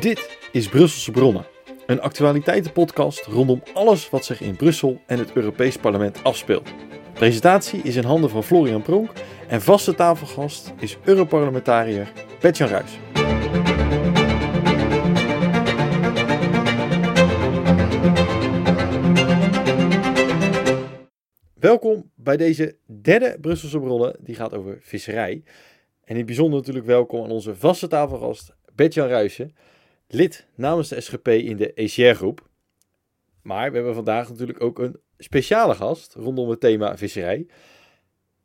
Dit is Brusselse Bronnen, een actualiteitenpodcast rondom alles wat zich in Brussel en het Europees Parlement afspeelt. Presentatie is in handen van Florian Pronk en vaste tafelgast is Europarlementariër Bertjan Ruijs. Welkom bij deze derde Brusselse Bronnen, die gaat over visserij. En in het bijzonder natuurlijk welkom aan onze vaste tafelgast Bertjan lid namens de SGP in de ECR-groep. Maar we hebben vandaag natuurlijk ook een speciale gast rondom het thema visserij.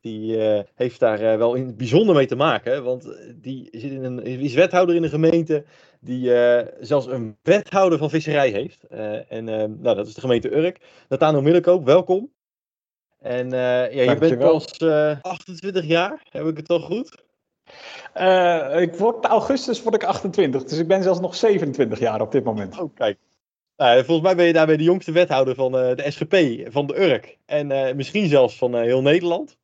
Die eh, heeft daar eh, wel in het bijzonder mee te maken, want die zit in een, is wethouder in een gemeente die eh, zelfs een wethouder van visserij heeft. en nou, dat is de gemeente Urk. Nathano Middelkoop, welkom. En ja, je bent pas 28 jaar, heb ik het toch goed? Uh, ik word, augustus word ik 28, dus ik ben zelfs nog 27 jaar op dit moment. Oh, kijk. Nou, volgens mij ben je daarmee de jongste wethouder van uh, de SGP, van de Urk. En uh, misschien zelfs van heel Nederland.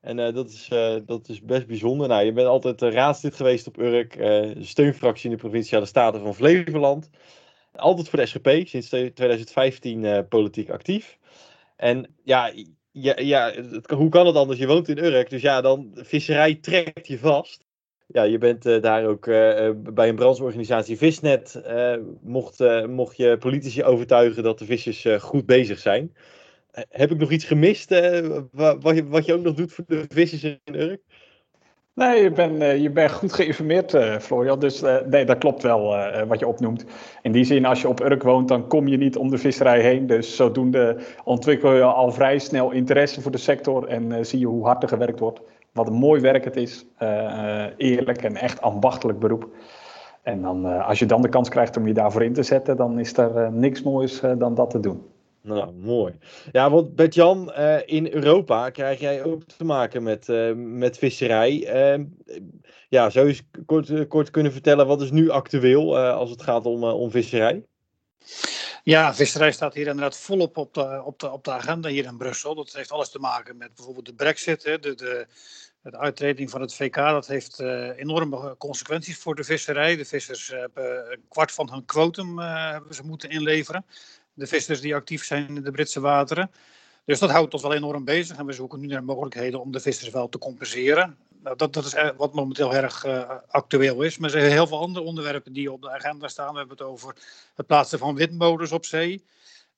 En dat, is, dat is best bijzonder. Nou, je bent altijd raadslid geweest op Urk, steunfractie in de Provinciale Staten van Flevoland. Altijd voor de SGP, sinds 2015 politiek actief. En ja, ja, ja hoe kan het anders? Je woont in Urk, dus ja, dan visserij trekt je vast. Ja, je bent uh, daar ook uh, bij een brancheorganisatie Visnet. Mocht, mocht je politici overtuigen dat de vissers goed bezig zijn. heb ik nog iets gemist wat, je, wat je ook nog doet voor de vissers in Urk? Nee, je bent, uh, je bent goed geïnformeerd, uh, Florian. Dus uh, nee, dat klopt wel wat je opnoemt. In die zin, als je op Urk woont, dan kom je niet om de visserij heen. Dus zodoende ontwikkel je al vrij snel interesse voor de sector en zie je hoe hard er gewerkt wordt. Wat een mooi werk het is. eerlijk en echt ambachtelijk beroep. En dan, als je dan de kans krijgt om je daarvoor in te zetten, dan is er niks moois dan dat te doen. Nou, mooi. Ja, want Bert-Jan, uh, in Europa krijg jij ook te maken met, uh, met visserij. Uh, ja, zou je eens kort, kort kunnen vertellen wat is nu actueel als het gaat om, om visserij? Ja, visserij staat hier inderdaad volop op de, op, de, op de agenda hier in Brussel. Dat heeft alles te maken met bijvoorbeeld de brexit, hè, de, de, de uittreding van het VK. Dat heeft enorme consequenties voor de visserij. De vissers hebben een kwart van hun quotum hebben ze moeten inleveren de vissers die actief zijn in de Britse wateren. Dus dat houdt ons wel enorm bezig en we zoeken nu naar mogelijkheden om de vissers wel te compenseren. Nou, dat, dat is wat momenteel erg uh, actueel is. Maar er zijn heel veel andere onderwerpen die op de agenda staan. We hebben het over het plaatsen van windmolens op zee.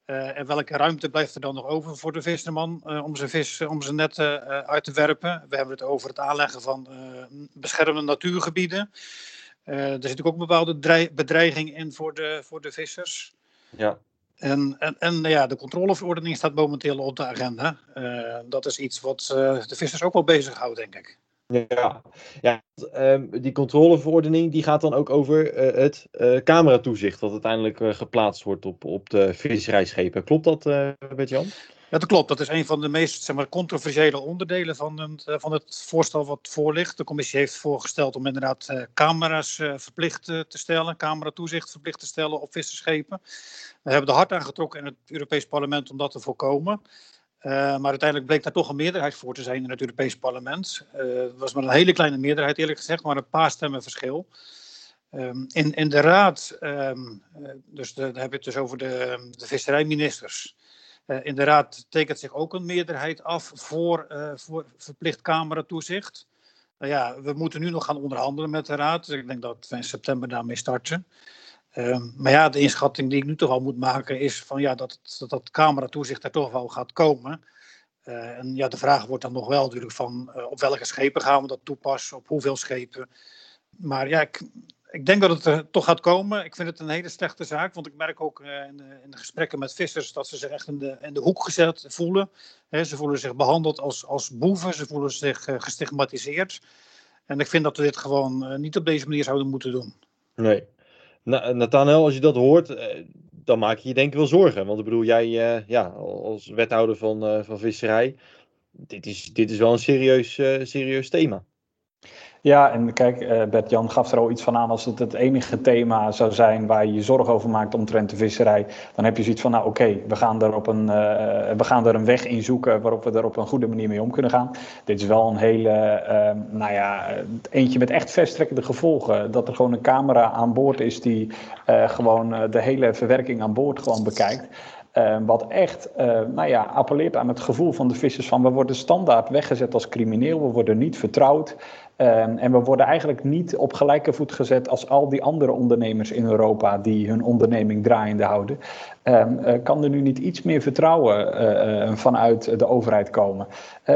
Uh, en welke ruimte blijft er dan nog over voor de visserman uh, om zijn vis, om zijn net uit te werpen? We hebben het over het aanleggen van beschermde natuurgebieden. er zit ook een bepaalde bedreiging in voor de, voor de vissers. Ja. En, en, en ja, de controleverordening staat momenteel op de agenda. Uh, dat is iets wat uh, de vissers ook wel bezighoudt, denk ik. Ja, ja um, die controleverordening die gaat dan ook over uh, het cameratoezicht dat uiteindelijk geplaatst wordt op, op de visserijschepen. Klopt dat, Bert-Jan? Ja, dat klopt. Dat is een van de meest zeg maar, controversiële onderdelen van het, van het voorstel wat voor ligt. De commissie heeft voorgesteld om inderdaad camera's verplicht te stellen, cameratoezicht verplicht te stellen op visserschepen. We hebben er hard aan getrokken in het Europees Parlement om dat te voorkomen. Maar uiteindelijk bleek daar toch een meerderheid voor te zijn in het Europees Parlement. Uh, was maar een hele kleine meerderheid, eerlijk gezegd, maar een paar stemmen verschil. Um, in, in de Raad, um, dus daar heb je het dus over de, de visserijministers. Uh, in de Raad tekent zich ook een meerderheid af voor, voor verplicht cameratoezicht. Nou ja, we moeten nu nog gaan onderhandelen met de Raad. Dus ik denk dat we in september daarmee starten. Ehm, maar ja, de inschatting die ik nu toch al moet maken is van ja, dat, dat, cameratoezicht er toch wel gaat komen. Uh, en ja, de vraag wordt dan nog wel natuurlijk van op welke schepen gaan we dat toepassen, op hoeveel schepen. Maar ja, ik, ik denk dat het er toch gaat komen. Ik vind het een hele slechte zaak, want ik merk ook uh, in, de, in, de, gesprekken met vissers dat ze zich echt in de, de hoek gezet voelen. Ze voelen zich behandeld als, als boeven, ze voelen zich gestigmatiseerd. En ik vind dat we dit gewoon niet op deze manier zouden moeten doen. Nee. Nathanael, als je dat hoort, eh, dan maak je je denk ik wel zorgen. Want ik bedoel, jij ja, als wethouder van, van visserij, dit is, dit is wel een serieus, serieus thema. Ja, en kijk, uh, Bert-Jan gaf er al iets van aan. Als het het enige thema zou zijn waar je je zorgen over maakt omtrent de visserij, dan heb je zoiets van, nou oké, we, gaan er een, uh, we gaan er een weg in zoeken waarop we er op een goede manier mee om kunnen gaan. Dit is wel een hele, uh, nou ja, eentje met echt verstrekkende gevolgen. Dat er gewoon een camera aan boord is die gewoon de hele verwerking aan boord gewoon bekijkt. Uh, wat echt uh, nou ja, appelleert aan het gevoel van de vissers van we worden standaard weggezet als crimineel, we worden niet vertrouwd. Um, en we worden eigenlijk niet op gelijke voet gezet als al die andere ondernemers in Europa die hun onderneming draaiende houden. Um, uh, kan er nu niet iets meer vertrouwen uh, vanuit de overheid komen?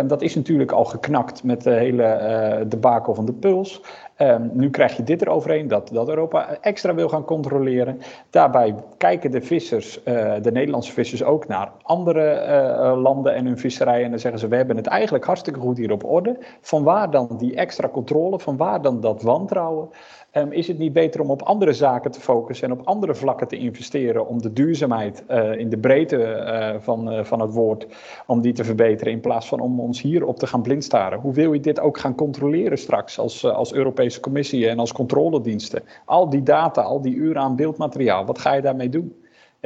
Dat is natuurlijk al geknakt met de hele debakel van de puls. Um, nu krijg je dit eroverheen, dat, dat Europa extra wil gaan controleren. Daarbij kijken de vissers, uh, de Nederlandse vissers, ook naar andere uh, landen en hun visserij. En dan zeggen ze, we hebben het eigenlijk hartstikke goed hier op orde. Van waar dan die extra controle, van waar dan dat wantrouwen? Um, is het niet beter om op andere zaken te focussen en op andere vlakken te investeren om de duurzaamheid uh, in de breedte uh, van, uh, van het woord, om die te verbeteren in plaats van om ons hierop te gaan blindstaren? Hoe wil je dit ook gaan controleren straks als, als Europese Commissie en als controlediensten? Al die data, al die uren aan beeldmateriaal, wat ga je daarmee doen?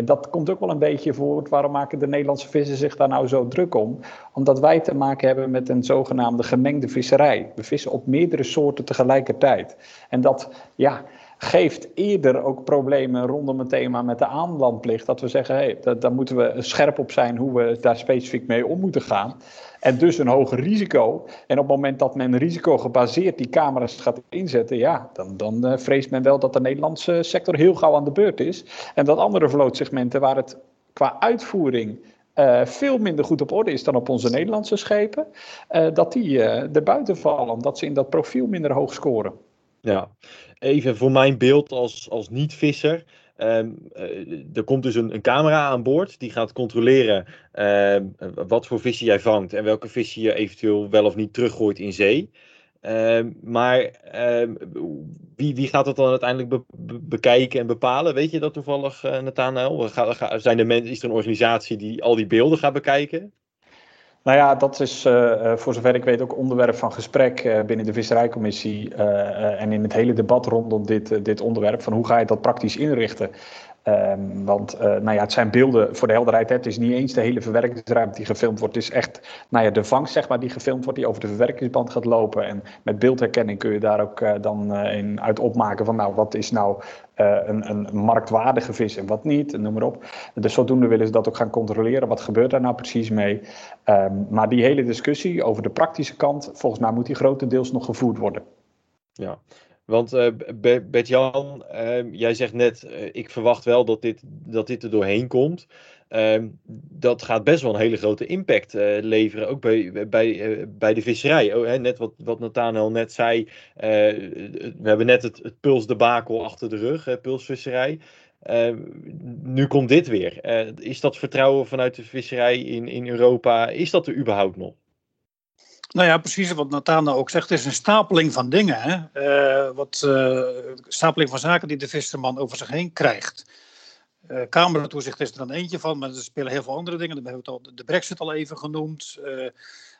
Dat komt ook wel een beetje voort. Waarom maken de Nederlandse vissers zich daar nou zo druk om? Omdat wij te maken hebben met een zogenaamde gemengde visserij. We vissen op meerdere soorten tegelijkertijd. En dat, ja, geeft eerder ook problemen rondom het thema met de aanlandplicht. Dat we zeggen, hé, hey, daar moeten we scherp op zijn hoe we daar specifiek mee om moeten gaan. En dus een hoger risico. En op het moment dat men risico gebaseerd die camera's gaat inzetten, ja, dan, dan uh, vreest men wel dat de Nederlandse sector heel gauw aan de beurt is. En dat andere vlootsegmenten waar het qua uitvoering uh, veel minder goed op orde is dan op onze Nederlandse schepen, uh, dat die uh, er buiten vallen, omdat ze in dat profiel minder hoog scoren. Ja, even voor mijn beeld als, als niet-visser. Um, uh, er komt dus een, een, camera aan boord die gaat controleren uh, wat voor vissen jij vangt en welke vissen je eventueel wel of niet teruggooit in zee. Uh, maar ehm, wie, wie gaat dat dan uiteindelijk be be bekijken en bepalen? Weet je dat toevallig, uh, Nathanael? Zijn er is er een organisatie die al die beelden gaat bekijken? Nou ja, dat is uh, voor zover ik weet ook onderwerp van gesprek uh, binnen de Visserijcommissie en in het hele debat rondom dit, dit onderwerp van hoe ga je dat praktisch inrichten. Um, want uh, nou ja, het zijn beelden voor de helderheid. Hè, het is niet eens de hele verwerkingsruimte die gefilmd wordt. Het is echt nou ja, de vangst zeg maar, die gefilmd wordt, die over de verwerkingsband gaat lopen. En met beeldherkenning kun je daar ook uh, dan uh, in uit opmaken van nou, wat is nou een, een marktwaardige vis en wat niet, noem maar op. Dus zodoende willen ze dat ook gaan controleren. Wat gebeurt daar nou precies mee? Um, maar die hele discussie over de praktische kant, volgens mij moet die grotendeels nog gevoerd worden. Ja, want uh, Bert-Jan, uh, jij zegt net, uh, ik verwacht wel dat dit, dat dit er doorheen komt. Ehm, dat gaat best wel een hele grote impact leveren, ook bij, bij, bij de visserij. Oh, hè, net wat, wat Nathanael net zei, we hebben net het, het pulsdebakel achter de rug, hè, pulsvisserij. Ehm, nu komt dit weer. is dat vertrouwen vanuit de visserij in, in Europa, is dat er überhaupt nog? Nou ja, precies wat Nathana ook zegt. Het is een stapeling van dingen. Hè? Uh, wat uh, stapeling van zaken die de visserman over zich heen krijgt. Uh, Kamertoezicht is er dan eentje van, maar er spelen heel veel andere dingen. We hebben het al, de brexit al even genoemd.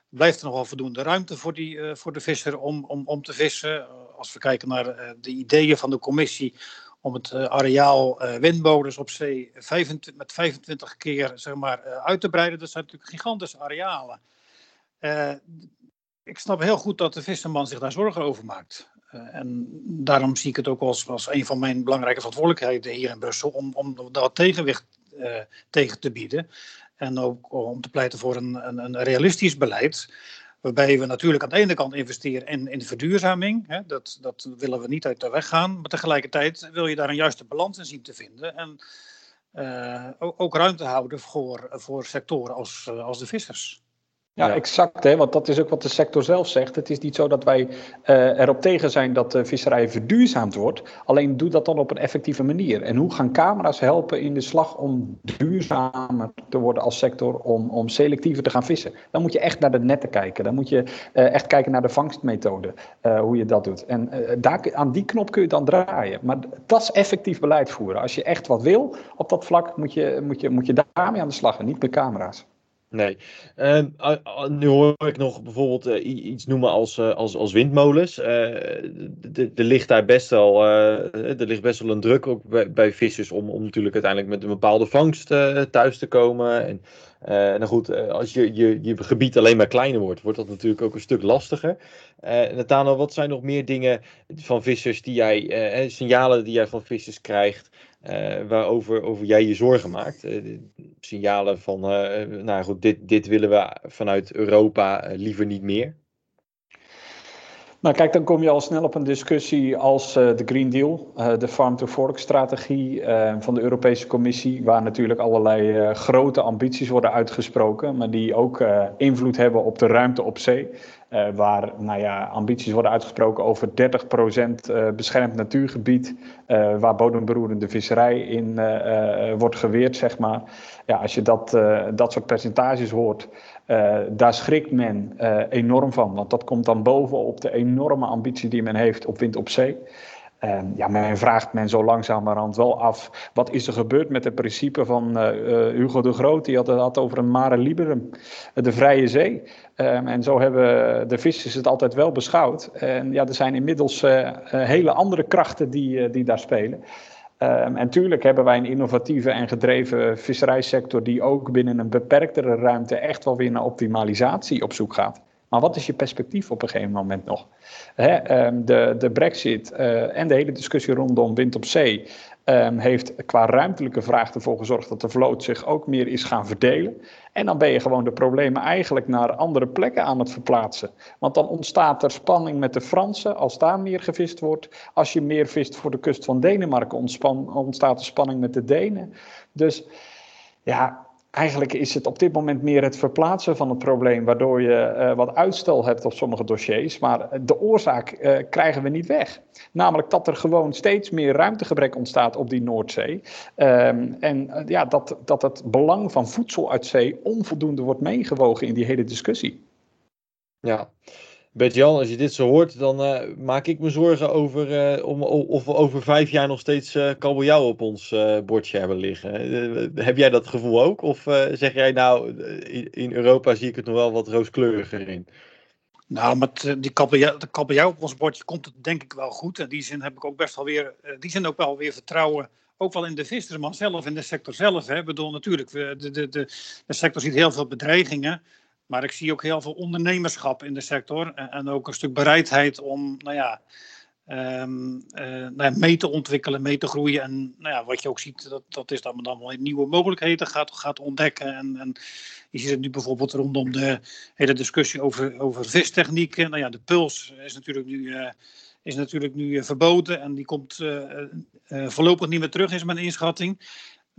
blijft er nog wel voldoende ruimte voor, die, voor de visser om, om, om te vissen? als we kijken naar de ideeën van de commissie om het areaal windmolens op zee 25, met 25 keer zeg maar, uit te breiden. Dat zijn natuurlijk gigantische arealen. Ik snap heel goed dat de visserman zich daar zorgen over maakt. Uh, en daarom zie ik het ook als, als een van mijn belangrijke verantwoordelijkheden hier in Brussel om, om dat tegenwicht uh, tegen te bieden. En ook om te pleiten voor een, een, een, realistisch beleid. Waarbij we natuurlijk aan de ene kant investeren in, in verduurzaming. Hè, dat, dat willen we niet uit de weg gaan. Maar tegelijkertijd wil je daar een juiste balans in zien te vinden. En uh, ook, ook, ruimte houden voor, voor sectoren als, als de vissers. Ja, ja, exact. Hè? Want dat is ook wat de sector zelf zegt. Het is niet zo dat wij uh, erop tegen zijn dat de visserij verduurzaamd wordt. Alleen doe dat dan op een effectieve manier. En hoe gaan camera's helpen in de slag om duurzamer te worden als sector, om, om selectiever te gaan vissen? Dan moet je echt naar de netten kijken. Dan moet je uh, echt kijken naar de vangstmethode, uh, hoe je dat doet. En daar, aan die knop kun je dan draaien. Maar dat is effectief beleid voeren. Als je echt wat wil op dat vlak, moet je, moet je, moet je daarmee aan de slag en niet met camera's. Nee. Uh, nu hoor ik nog bijvoorbeeld uh, iets noemen als, uh, als, als windmolens. Er ligt daar best wel, er ligt best wel een druk ook bij, bij vissers om, om natuurlijk uiteindelijk met een bepaalde vangst thuis te komen. En nou goed, als je, je, je gebied alleen maar kleiner wordt, wordt dat natuurlijk ook een stuk lastiger. Nathano, wat zijn nog meer dingen van vissers die jij, signalen die jij van vissers krijgt? Uh, waarover over jij je zorgen maakt. Uh, signalen van, uh, nou goed, dit, dit willen we vanuit Europa liever niet meer. Nou, kijk, dan kom je al snel op een discussie als de Green Deal, de Farm-to-Fork-strategie van de Europese Commissie, waar natuurlijk allerlei grote ambities worden uitgesproken, maar die ook invloed hebben op de ruimte op zee. Uh, waar nou ja, ambities worden uitgesproken over 30% uh, beschermd natuurgebied, uh, waar bodemberoerende visserij in wordt geweerd, zeg maar. Ja, als je dat, dat soort percentages hoort, daar schrikt men enorm van. Want dat komt dan bovenop de enorme ambitie die men heeft op wind op zee. Uh, ja, men vraagt men zo langzamerhand wel af, wat is er gebeurd met het principe van uh, Hugo de Groot, die had het had over een mare liberum, de vrije zee. Um, en zo hebben de vissers het altijd wel beschouwd. En ja, er zijn inmiddels hele andere krachten die, die daar spelen. Um, en tuurlijk hebben wij een innovatieve en gedreven visserijsector die ook binnen een beperktere ruimte echt wel weer naar optimalisatie op zoek gaat. Maar wat is je perspectief op een gegeven moment nog? Hè, ehm, de, de brexit uh, en de hele discussie rondom wind op zee um, heeft qua ruimtelijke vraag ervoor gezorgd dat de vloot zich ook meer is gaan verdelen. En dan ben je gewoon de problemen eigenlijk naar andere plekken aan het verplaatsen. Want dan ontstaat er spanning met de Fransen als daar meer gevist wordt. Als je meer vist voor de kust van Denemarken ontstaat er spanning met de Denen. Dus ja, Eigenlijk is het op dit moment meer het verplaatsen van het probleem, waardoor je uh, wat uitstel hebt op sommige dossiers. Maar de oorzaak uh, krijgen we niet weg. Namelijk dat er gewoon steeds meer ruimtegebrek ontstaat op die Noordzee. Um, en uh, ja, dat, dat het belang van voedsel uit zee onvoldoende wordt meegewogen in die hele discussie. Ja. Bert-Jan, als je dit zo hoort, dan uh, maak ik me zorgen over uh, om, of we over vijf jaar nog steeds uh, kabeljauw op ons bordje hebben liggen. heb jij dat gevoel ook? Of zeg jij nou, in Europa zie ik het nog wel wat rooskleuriger in? Nou, met die kabeljauw, de kabeljauw op ons bordje komt het denk ik wel goed. In die zin heb ik ook best wel weer, die zin ook wel weer vertrouwen ook wel in de vissersman zelf, in de sector zelf. Hè. Ik bedoel, natuurlijk, de, de, de, de sector ziet heel veel bedreigingen. Maar ik zie ook heel veel ondernemerschap in de sector. En ook een stuk bereidheid om, nou ja, um, uh, nou ja, mee te ontwikkelen, mee te groeien. En nou ja, wat je ook ziet, dat, dat is dat men dan wel nieuwe mogelijkheden gaat, gaat ontdekken. En, en je ziet het nu bijvoorbeeld rondom de hele discussie over, over vistechnieken. Nou ja, de puls is natuurlijk nu. Uh, is natuurlijk nu verboden en die komt voorlopig niet meer terug, is mijn inschatting.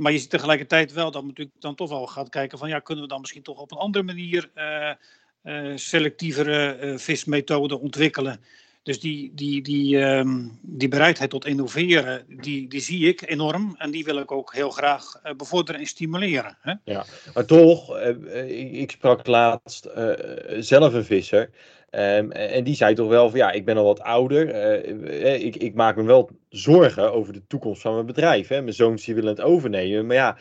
Maar je ziet tegelijkertijd wel dat natuurlijk dan toch wel gaat kijken van ja, kunnen we dan misschien toch op een andere manier uh, uh, selectievere uh, vismethoden ontwikkelen. Dus die, die, die, um, die bereidheid tot innoveren, die, die zie ik enorm. En die wil ik ook heel graag bevorderen en stimuleren. Hè? Ja, maar toch, ik sprak laatst zelf een visser. Um, en die zei toch wel van ja, ik ben al wat ouder. Ik, ik, maak me wel zorgen over de toekomst van mijn bedrijf. Hè. Mijn zoons die willen het overnemen. Maar ja,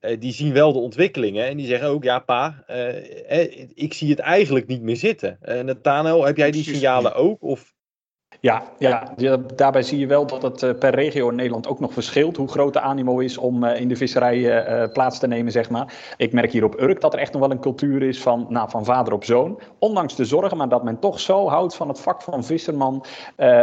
uh, die zien wel de ontwikkelingen. En die zeggen ook, ja pa, uh, ik zie het eigenlijk niet meer zitten. Nathanael, heb jij die signalen ook? Of ja, ja, daarbij zie je wel dat het eh, per regio in Nederland ook nog verschilt. Hoe groot de animo is om eh, in de visserij uh, plaats te nemen, zeg maar. Ik merk hier op Urk dat er echt nog wel een cultuur is van, nou, van vader op zoon. Ondanks de zorgen, maar dat men toch zo houdt van het vak van visserman.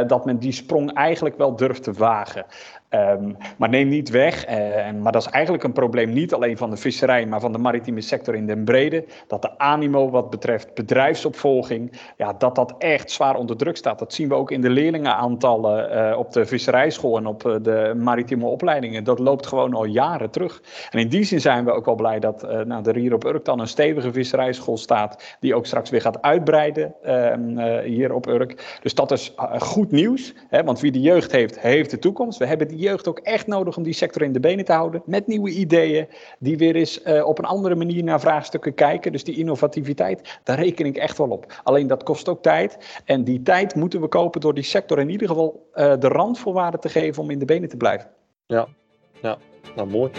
Dat men die sprong eigenlijk wel durft te wagen. Um, maar neem niet weg, uh, maar dat is eigenlijk een probleem niet alleen van de visserij, maar van de maritieme sector in den brede. Dat de animo wat betreft bedrijfsopvolging, ja, dat dat echt zwaar onder druk staat. Dat zien we ook in de leerlingenaantallen uh, op de visserijschool en op uh, de maritieme opleidingen. Dat loopt gewoon al jaren terug. En in die zin zijn we ook wel blij dat nou, er hier op Urk dan een stevige visserijschool staat, die ook straks weer gaat uitbreiden ehm, hier op Urk. Dus dat is goed nieuws, hè, want wie de jeugd heeft, heeft de toekomst. We hebben die jeugd ook echt nodig om die sector in de benen te houden. Met nieuwe ideeën, die weer eens eh, op een andere manier naar vraagstukken kijken. Dus die innovativiteit, daar reken ik echt wel op. Alleen dat kost ook tijd. En die tijd moeten we kopen door die sector in ieder geval eh, de randvoorwaarden te geven om in de benen te blijven. Ja, ja. nou mooi.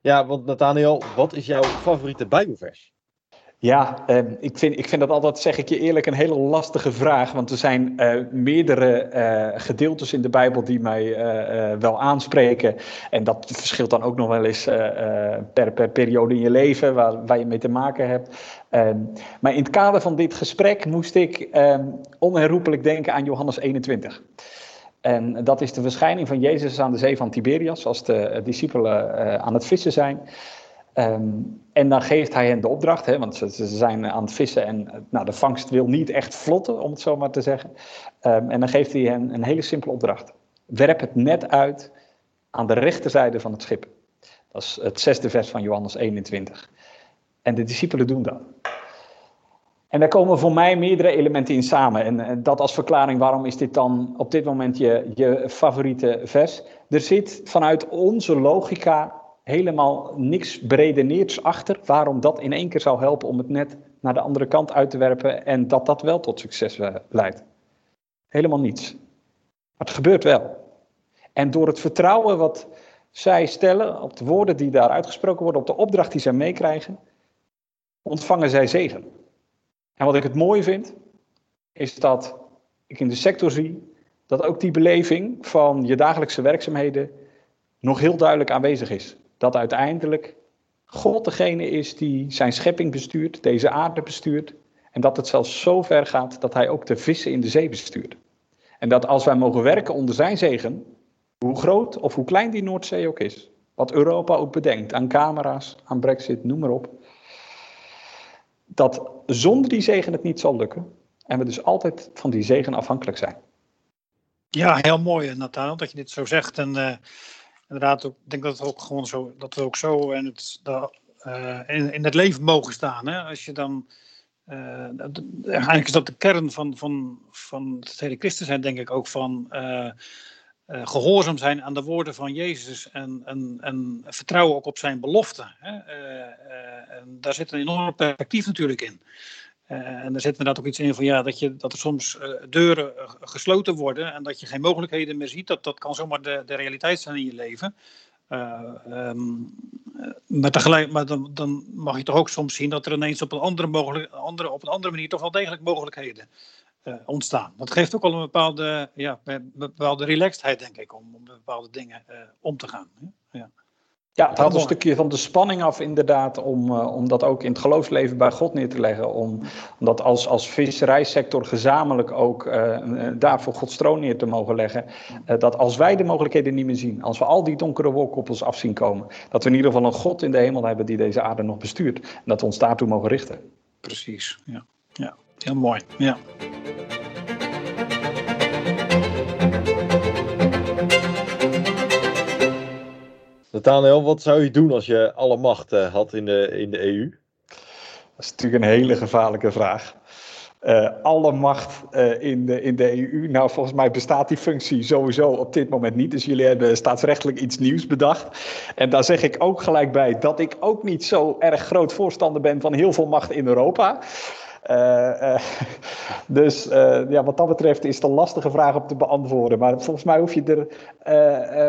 Ja, want Nathaniel, wat is jouw favoriete Bijbelvers? Ja, eh, ik, vind, ik vind dat altijd, zeg ik je eerlijk, een hele lastige vraag. Want er zijn uh, meerdere uh, gedeeltes in de Bijbel die mij wel aanspreken. En dat verschilt dan ook nog wel eens per, per periode in je leven waar, waar je mee te maken hebt. Ehm, maar in het kader van dit gesprek moest ik ehm, onherroepelijk denken aan Johannes 21. En dat is de verschijning van Jezus aan de zee van Tiberias, als de discipelen aan het vissen zijn. Um, en dan geeft hij hen de opdracht, hè, want ze, zijn aan het vissen en nou, de vangst wil niet echt vlotten, om het zo maar te zeggen. Um, en dan geeft hij hen een hele simpele opdracht. Werp het net uit aan de rechterzijde van het schip. Dat is het zesde vers van Johannes 21. En de discipelen doen dat. En daar komen voor mij meerdere elementen in samen. En, en dat als verklaring, waarom is dit dan op dit moment je, je favoriete vers? Er zit vanuit onze logica helemaal niks beredeneerds achter waarom dat in één keer zou helpen om het net naar de andere kant uit te werpen en dat dat wel tot succes eh, leidt. Helemaal niets. Maar het gebeurt wel. En door het vertrouwen wat zij stellen op de woorden die daar uitgesproken worden, op de opdracht die zij meekrijgen, ontvangen zij zegen. En wat ik het mooie vind, is dat ik in de sector zie dat ook die beleving van je dagelijkse werkzaamheden nog heel duidelijk aanwezig is dat uiteindelijk God degene is die zijn schepping bestuurt, deze aarde bestuurt. En dat het zelfs zo ver gaat dat hij ook de vissen in de zee bestuurt. En dat als wij mogen werken onder zijn zegen, hoe groot of hoe klein die Noordzee ook is, wat Europa ook bedenkt aan camera's, aan Brexit, noem maar op, dat zonder die zegen het niet zal lukken. En we dus altijd van die zegen afhankelijk zijn. Ja, heel mooi, Nathanael, dat je dit zo zegt. En uh, inderdaad, ik denk dat het ook gewoon zo, dat we ook zo en het, uh, in, in het leven mogen staan. Hè? Als je dan, uh, eigenlijk is dat de kern van, van, van het hele christen zijn, denk ik ook van uh, gehoorzaam zijn aan de woorden van Jezus en, en, en vertrouwen ook op zijn beloften. Hè? en daar zit een enorm perspectief natuurlijk in. Uh, en er zit inderdaad ook iets in van ja, dat, je, dat er soms uh, deuren uh, gesloten worden en dat je geen mogelijkheden meer ziet. Dat, dat kan zomaar de, de realiteit zijn in je leven. Um, maar tegelijk, maar dan, dan, mag je toch ook soms zien dat er ineens op een andere, mogelijk, andere, op een andere manier toch wel degelijk mogelijkheden ontstaan. Dat geeft ook al een bepaalde, ja, bepaalde relaxedheid, denk ik, om, om bepaalde dingen om te gaan. Ja. Ja, het haalt een stukje van de spanning af, inderdaad, om, uh, om dat ook in het geloofsleven bij God neer te leggen. Om, om dat als, als visserijsector gezamenlijk ook uh, daar voor Gods troon neer te mogen leggen. Uh, dat als wij de mogelijkheden niet meer zien, als we al die donkere wolkoppels af zien komen, dat we in ieder geval een God in de hemel hebben die deze aarde nog bestuurt. En dat we ons daartoe mogen richten. Precies, ja. ja. Heel mooi, ja. Nathaniel, wat zou je doen als je alle macht uh, had in de, in de EU? Dat is natuurlijk een hele gevaarlijke vraag. Uh, alle macht uh, in, de, in de EU. Nou, volgens mij bestaat die functie sowieso op dit moment niet. Dus jullie hebben staatsrechtelijk iets nieuws bedacht. En daar zeg ik ook gelijk bij dat ik ook niet zo erg groot voorstander ben van heel veel macht in Europa. Uh, uh, dus uh, ja, wat dat betreft is het een lastige vraag om te beantwoorden. Maar volgens mij hoef je er.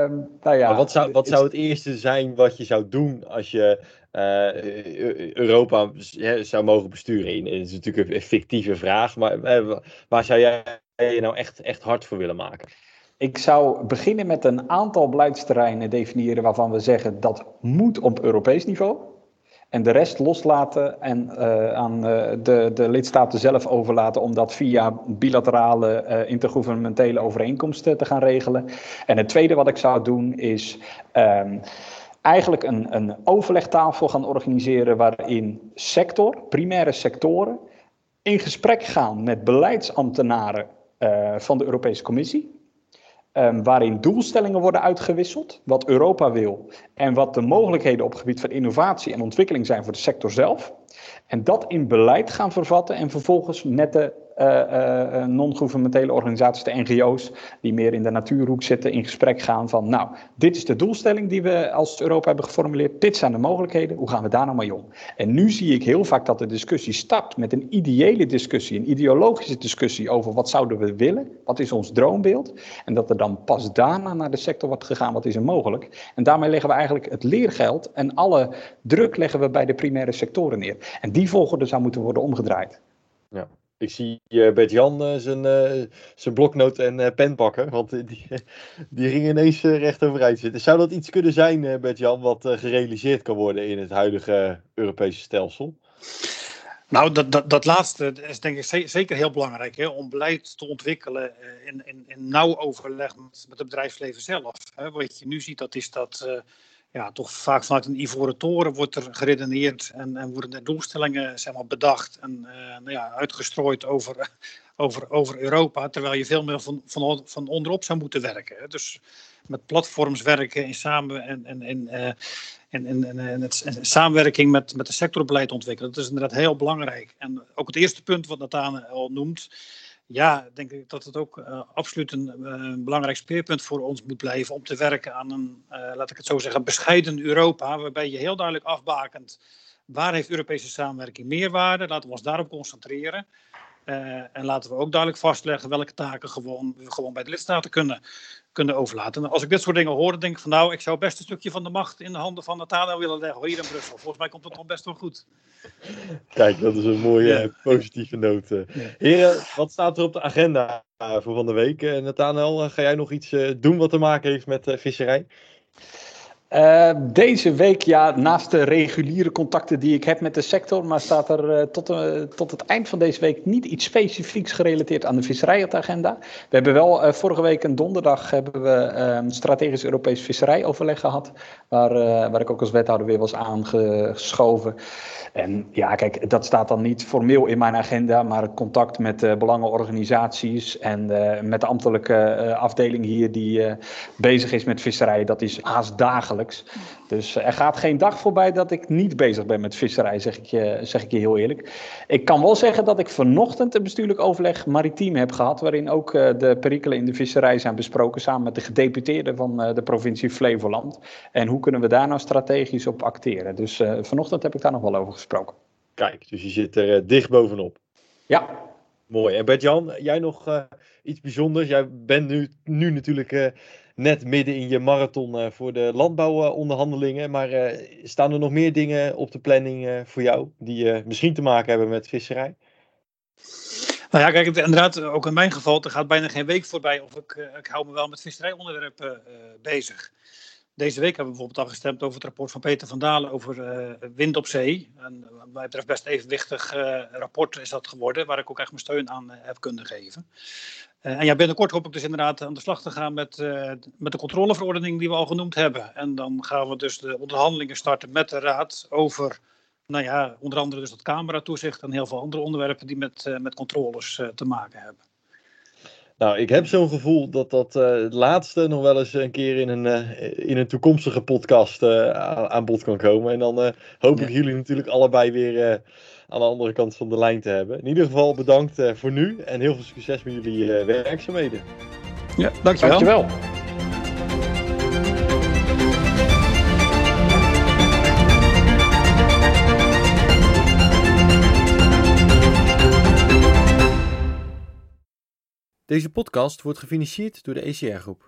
Um, nou ja, maar wat zou, wat zou het eerste zijn wat je zou doen als je Europa zou mogen besturen? Het is natuurlijk een fictieve vraag, maar waar zou jij je nou echt, echt hard voor willen maken? Ik zou beginnen met een aantal beleidsterreinen definiëren waarvan we zeggen dat moet op Europees niveau. En de rest loslaten en uh, aan uh, de, de lidstaten zelf overlaten om dat via bilaterale uh, intergouvernementele overeenkomsten te gaan regelen. En het tweede wat ik zou doen is um, eigenlijk een, een overlegtafel gaan organiseren waarin sector, primaire sectoren, in gesprek gaan met beleidsambtenaren van de Europese Commissie. Um, waarin doelstellingen worden uitgewisseld, wat Europa wil en wat de mogelijkheden op het gebied van innovatie en ontwikkeling zijn voor de sector zelf. En dat in beleid gaan vervatten en vervolgens uh, non-governementele organisaties, de NGO's, die meer in de natuurhoek zitten, in gesprek gaan van, nou, dit is de doelstelling die we als Europa hebben geformuleerd, dit zijn de mogelijkheden, hoe gaan we daar nou mee om? En nu zie ik heel vaak dat de discussie start met een ideële discussie, een ideologische discussie over wat zouden we willen, wat is ons droombeeld, en dat er dan pas daarna naar de sector wordt gegaan, wat is er mogelijk. En daarmee leggen we eigenlijk het leergeld en alle druk leggen we bij de primaire sectoren neer. En die volgorde zou moeten worden omgedraaid. Ja. Ik zie uh, Bert-Jan uh, zijn, uh, zijn bloknoot en pen pakken, want die, die ging ineens recht overeind zitten. Zou dat iets kunnen zijn, Bert-Jan, wat gerealiseerd kan worden in het huidige Europese stelsel? Nou, dat, dat, dat laatste is denk ik zeker heel belangrijk, hè, om beleid te ontwikkelen in, in, in nauw overleg met, met het bedrijfsleven zelf. Hè. Wat je nu ziet, dat is dat ja, toch vaak vanuit een ivoren toren wordt er geredeneerd en, en worden er doelstellingen zeg maar, bedacht en uh, nou ja, uitgestrooid over, over, over Europa, terwijl je veel meer van, van, van onderop zou moeten werken. Dus met platforms werken in, samen, en, en, en, uh, en, en, en, het, samenwerking met, met de sectorbeleid ontwikkelen. Dat is inderdaad heel belangrijk. En ook het eerste punt wat Nathan al noemt, ja, denk ik dat het ook uh, absoluut een uh, belangrijk speerpunt voor ons moet blijven om te werken aan een, uh, laat ik het zo zeggen, bescheiden Europa, waarbij je heel duidelijk afbakent waar heeft Europese samenwerking meerwaarde, laten we ons daarop concentreren. En laten we ook duidelijk vastleggen welke taken gewoon, we gewoon bij de lidstaten kunnen, kunnen overlaten. En als ik dit soort dingen hoor, dan denk ik van nou, ik zou best een stukje van de macht in de handen van Natana willen leggen hier in Brussel. Volgens mij komt het nog best wel goed. Kijk, dat is een mooie ja. positieve noot. Ja. Heren, wat staat er op de agenda voor van de week? Nathanael, ga jij nog iets doen wat te maken heeft met visserij? Uh, deze week, ja, naast de reguliere contacten die ik heb met de sector, maar staat er uh, tot, uh, tot het eind van deze week niet iets specifieks gerelateerd aan de visserij op de agenda. We hebben wel vorige week een donderdag hebben we een strategisch Europees visserijoverleg gehad, waar, waar ik ook als wethouder weer was aangeschoven. En ja, kijk, dat staat dan niet formeel in mijn agenda, maar contact met belangenorganisaties en met de ambtelijke afdeling hier die bezig is met visserij, dat is haast dagelijks. Dus er gaat geen dag voorbij dat ik niet bezig ben met visserij, zeg ik, je, zeg ik je heel eerlijk. Ik kan wel zeggen dat ik vanochtend een bestuurlijk overleg maritiem heb gehad, waarin ook de perikelen in de visserij zijn besproken samen met de gedeputeerden van de provincie Flevoland. En hoe kunnen we daar nou strategisch op acteren? Dus vanochtend heb ik daar nog wel over gesproken. Kijk, dus je zit er uh, dicht bovenop. Ja. Mooi. En Bert-Jan, jij nog uh, iets bijzonders? Jij bent nu, nu natuurlijk net midden in je marathon voor de landbouwonderhandelingen. Maar staan er nog meer dingen op de planning voor jou die misschien te maken hebben met visserij? Nou ja, kijk, inderdaad, ook in mijn geval, er gaat bijna geen week voorbij of ik, ik hou me wel met visserijonderwerpen bezig. Deze week hebben we bijvoorbeeld al gestemd over het rapport van Peter van Dalen over wind op zee. En wat mij betreft best evenwichtig rapport is dat geworden, waar ik ook echt mijn steun aan heb kunnen geven. En ja, binnenkort hoop ik dus inderdaad aan de slag te gaan met, met de controleverordening die we al genoemd hebben. En dan gaan we dus de onderhandelingen starten met de Raad over, nou ja, onder andere dus dat cameratoezicht en heel veel andere onderwerpen die met, met controles te maken hebben. Nou, ik heb zo'n gevoel dat dat uh, het laatste nog wel eens een keer in een, uh, in een toekomstige podcast uh, aan bod kan komen. En dan hoop ik jullie natuurlijk allebei weer aan de andere kant van de lijn te hebben. In ieder geval bedankt voor nu en heel veel succes met jullie werkzaamheden. Ja, dankjewel. dankjewel. Deze podcast wordt gefinancierd door de ECR Groep.